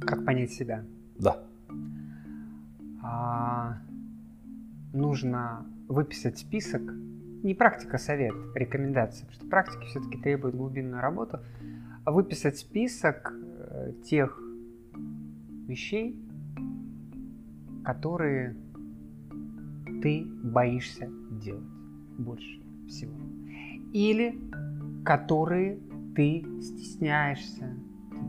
Как понять себя? Да. А, нужно выписать список, не практика, а совет, рекомендация, потому что практики все-таки требует глубинную работу, а выписать список э, тех вещей, которые ты боишься делать больше всего. Или которые ты стесняешься,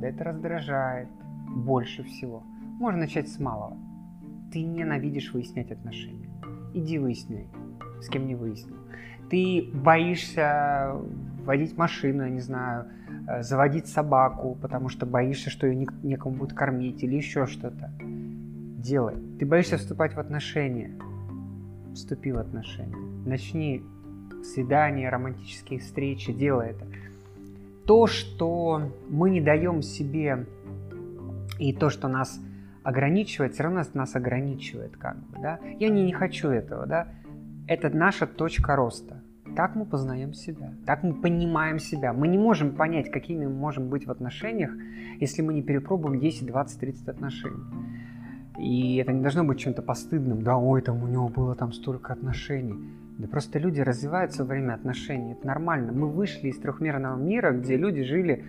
тебя это раздражает больше всего. Можно начать с малого. Ты ненавидишь выяснять отношения. Иди выясняй, с кем не выяснил. Ты боишься водить машину, я не знаю, э, заводить собаку, потому что боишься, что ее некому будет кормить или еще что-то. Делай. Ты боишься вступать в отношения. Вступи в отношения. Начни свидания, романтические встречи, делай это. То, что мы не даем себе и то, что нас ограничивает, все равно нас ограничивает как бы, да. Я не, не хочу этого, да. Это наша точка роста. Так мы познаем себя, так мы понимаем себя. Мы не можем понять, какими мы можем быть в отношениях, если мы не перепробуем 10, 20, 30 отношений. И это не должно быть чем-то постыдным. Да, ой, там у него было там столько отношений. Да просто люди развиваются во время отношений, это нормально. Мы вышли из трехмерного мира, где люди жили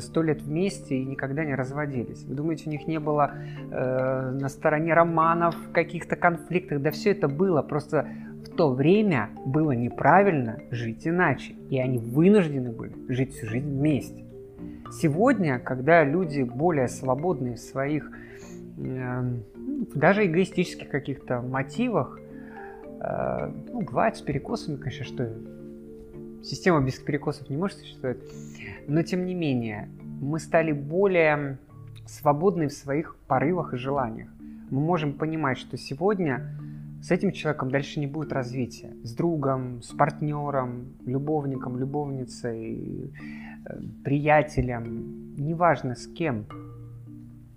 сто лет вместе и никогда не разводились. Вы думаете, у них не было э, на стороне романов, каких-то конфликтов? Да все это было, просто в то время было неправильно жить иначе, и они вынуждены были жить всю жизнь вместе. Сегодня, когда люди более свободны в своих э, даже эгоистических каких-то мотивах, ну, бывает с перекосами, конечно, что система без перекосов не может существовать. Но тем не менее, мы стали более свободны в своих порывах и желаниях. Мы можем понимать, что сегодня с этим человеком дальше не будет развития. С другом, с партнером, любовником, любовницей, э, приятелем, неважно с кем,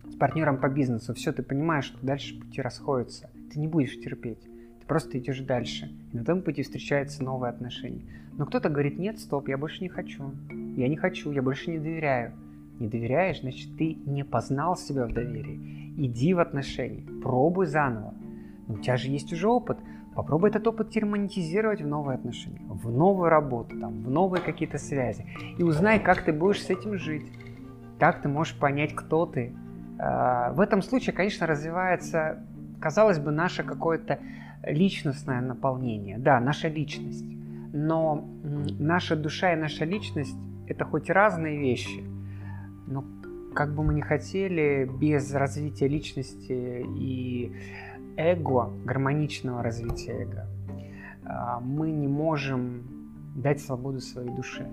с партнером по бизнесу. Все, ты понимаешь, что дальше пути расходятся. Ты не будешь терпеть. Ты просто идешь дальше. И на том пути встречаются новые отношения. Но кто-то говорит, нет, стоп, я больше не хочу. Я не хочу, я больше не доверяю. Не доверяешь, значит, ты не познал себя в доверии. Иди в отношения, пробуй заново. Но у тебя же есть уже опыт. Попробуй этот опыт теперь в новые отношения, в новую работу, там, в новые какие-то связи. И узнай, как ты будешь с этим жить. Так ты можешь понять, кто ты. А, в этом случае, конечно, развивается, казалось бы, наше какое-то личностное наполнение, да, наша личность. Но наша душа и наша личность – это хоть разные вещи, но как бы мы ни хотели, без развития личности и эго, гармоничного развития эго, а, мы не можем дать свободу своей душе.